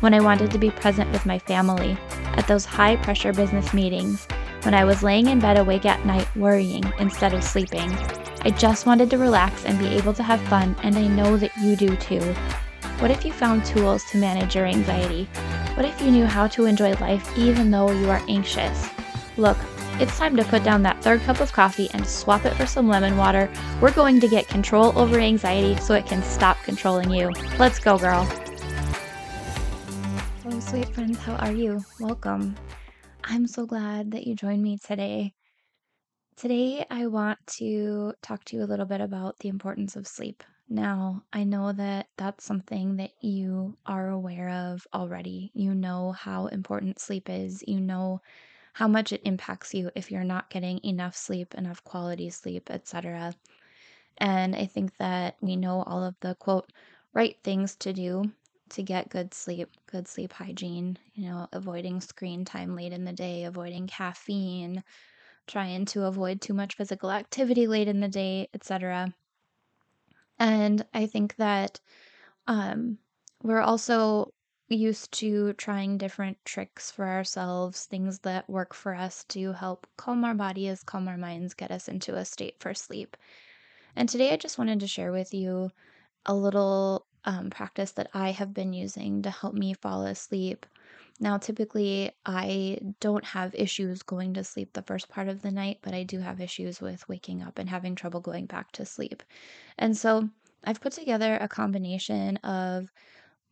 when I wanted to be present with my family, at those high pressure business meetings, when I was laying in bed awake at night worrying instead of sleeping. I just wanted to relax and be able to have fun, and I know that you do too. What if you found tools to manage your anxiety? What if you knew how to enjoy life even though you are anxious? Look, it's time to put down that third cup of coffee and swap it for some lemon water. We're going to get control over anxiety so it can stop controlling you. Let's go, girl. Sweet friends, how are you? Welcome. I'm so glad that you joined me today. Today, I want to talk to you a little bit about the importance of sleep. Now, I know that that's something that you are aware of already. You know how important sleep is. You know how much it impacts you if you're not getting enough sleep, enough quality sleep, etc. And I think that we know all of the quote, right things to do to get good sleep, good sleep hygiene, you know, avoiding screen time late in the day, avoiding caffeine, trying to avoid too much physical activity late in the day, etc. And I think that um, we're also used to trying different tricks for ourselves, things that work for us to help calm our bodies, calm our minds, get us into a state for sleep. And today I just wanted to share with you a little um, practice that I have been using to help me fall asleep. Now, typically, I don't have issues going to sleep the first part of the night, but I do have issues with waking up and having trouble going back to sleep. And so I've put together a combination of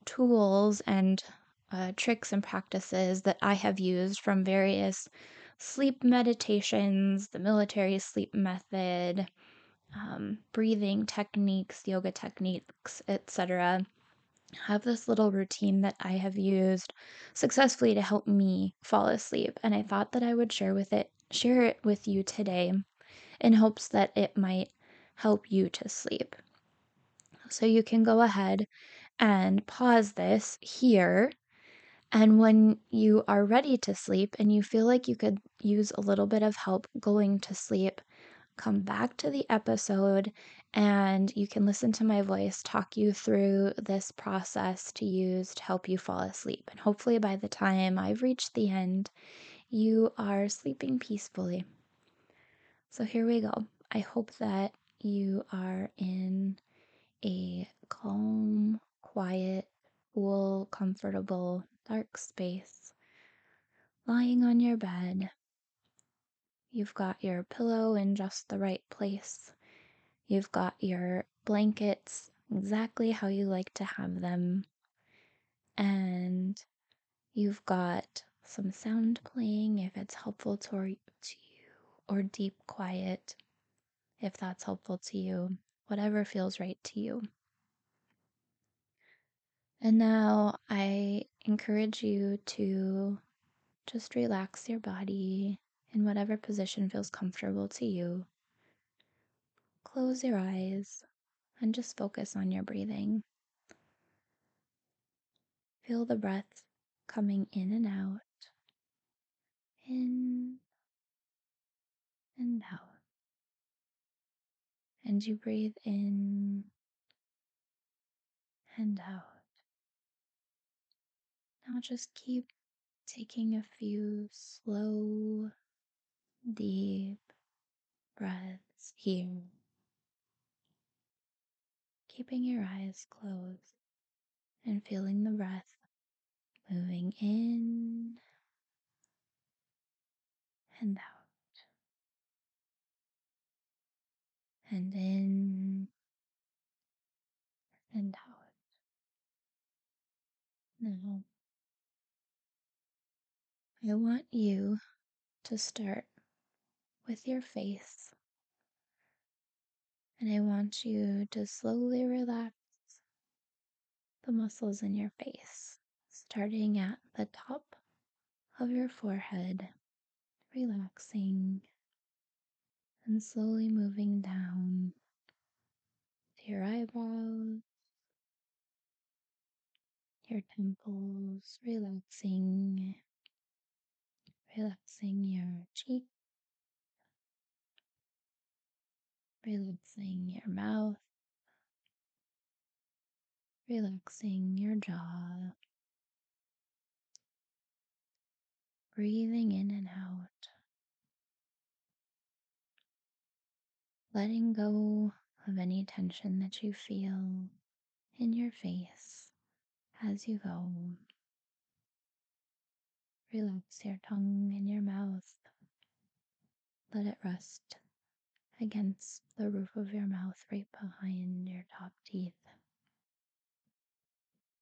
tools and uh, tricks and practices that I have used from various sleep meditations, the military sleep method, um, breathing techniques, yoga techniques, etc. have this little routine that I have used successfully to help me fall asleep, and I thought that I would share with it share it with you today in hopes that it might help you to sleep. So you can go ahead and pause this here. And when you are ready to sleep and you feel like you could use a little bit of help going to sleep, come back to the episode and you can listen to my voice talk you through this process to use to help you fall asleep. And hopefully, by the time I've reached the end, you are sleeping peacefully. So, here we go. I hope that you are in a calm, quiet, cool, comfortable, dark space, lying on your bed. You've got your pillow in just the right place. You've got your blankets exactly how you like to have them. And you've got some sound playing if it's helpful to, you, or deep quiet if that's helpful to you, whatever feels right to you. And now I encourage you to just relax your body in whatever position feels comfortable to you. Close your eyes and just focus on your breathing. Feel the breath coming in and out, in and out. And you breathe in and out. Now just keep taking a few slow, deep breaths here. Keeping your eyes closed and feeling the breath moving in and out. And in and out. Now, I want you to start with your face. And I want you to slowly relax the muscles in your face, starting at the top of your forehead, relaxing and slowly moving down to your eyebrows, your temples, relaxing, relaxing your cheek, relaxing your mouth, relaxing your jaw, breathing in and out, letting go of any tension that you feel in your face as you go. Relax your tongue and your mouth. Let it rest against the roof of your mouth right behind your top teeth.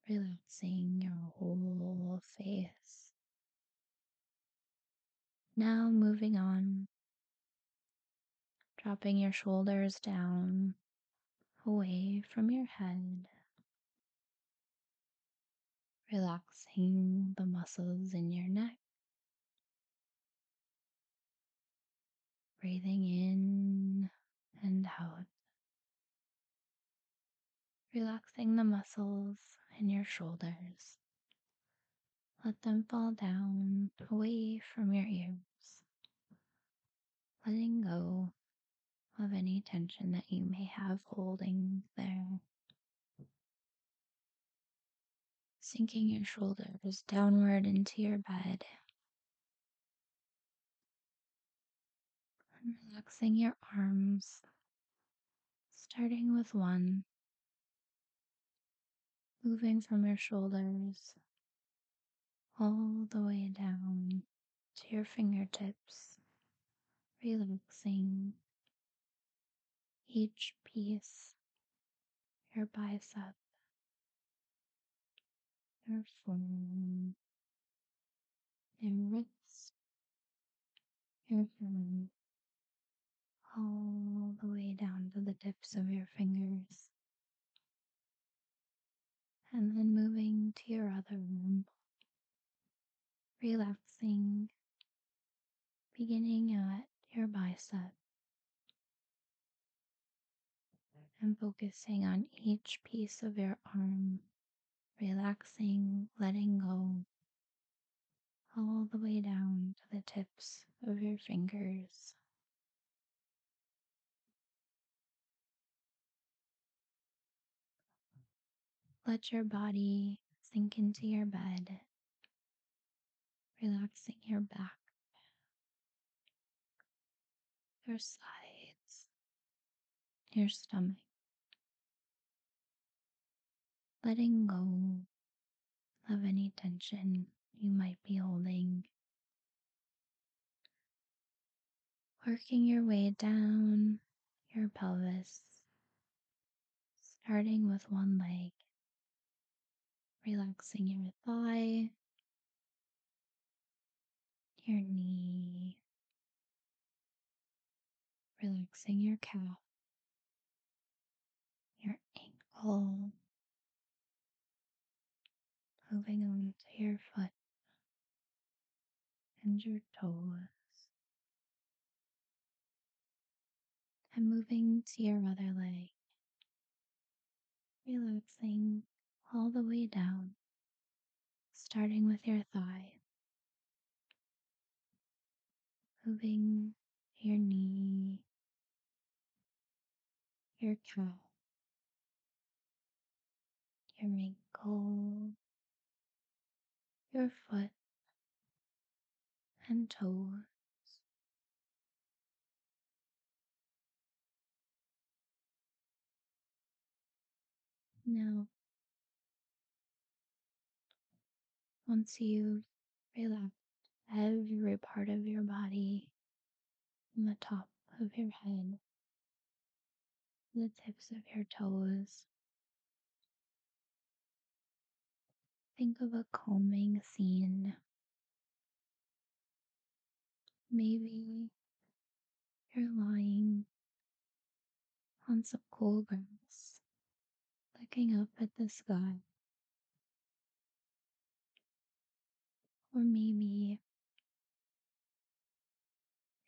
Relaxing your whole face. Now moving on, dropping your shoulders down away from your head. Relaxing the muscles in your neck. Breathing in and out. Relaxing the muscles in your shoulders. Let them fall down away from your ears. Letting go of any tension that you may have holding there. Sinking your shoulders downward into your bed. Relaxing your arms, starting with one, moving from your shoulders all the way down to your fingertips, relaxing each piece, your bicep, your forearm, your wrist, your hand, all the way down to the tips of your fingers. And then moving to your other arm, relaxing, beginning at your bicep. And focusing on each piece of your arm, relaxing, letting go, all the way down to the tips of your fingers. Let your body sink into your bed, relaxing your back, your sides, your stomach, letting go of any tension you might be holding. Working your way down your pelvis, starting with one leg, relaxing your thigh, your knee, relaxing your calf, your ankle, moving on to your foot. And your toes, and moving to your other leg, relaxing all the way down, starting with your thigh, moving your knee, your calf, your ankle, your foot, and toes. Now, once you've relaxed every part of your body from the top of your head, to the tips of your toes, think of a calming scene. Maybe you're lying on some cool grass, looking up at the sky. Or maybe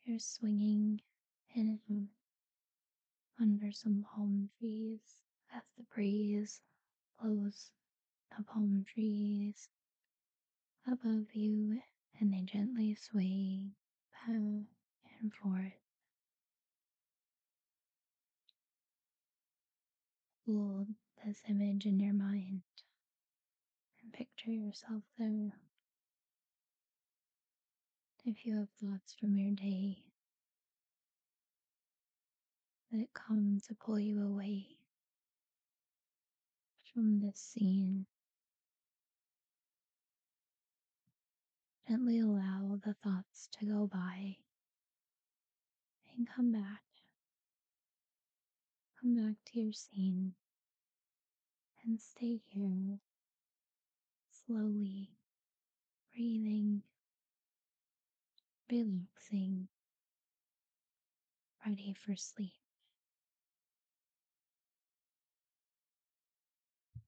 You're swinging in under some palm trees as the breeze blows the palm trees above you and they gently sway back and forth. Hold this image in your mind and picture yourself there. If you have thoughts from your day that come to pull you away from this scene, gently allow the thoughts to go by and come back. Come back to your scene and stay here, slowly breathing, relaxing, ready for sleep.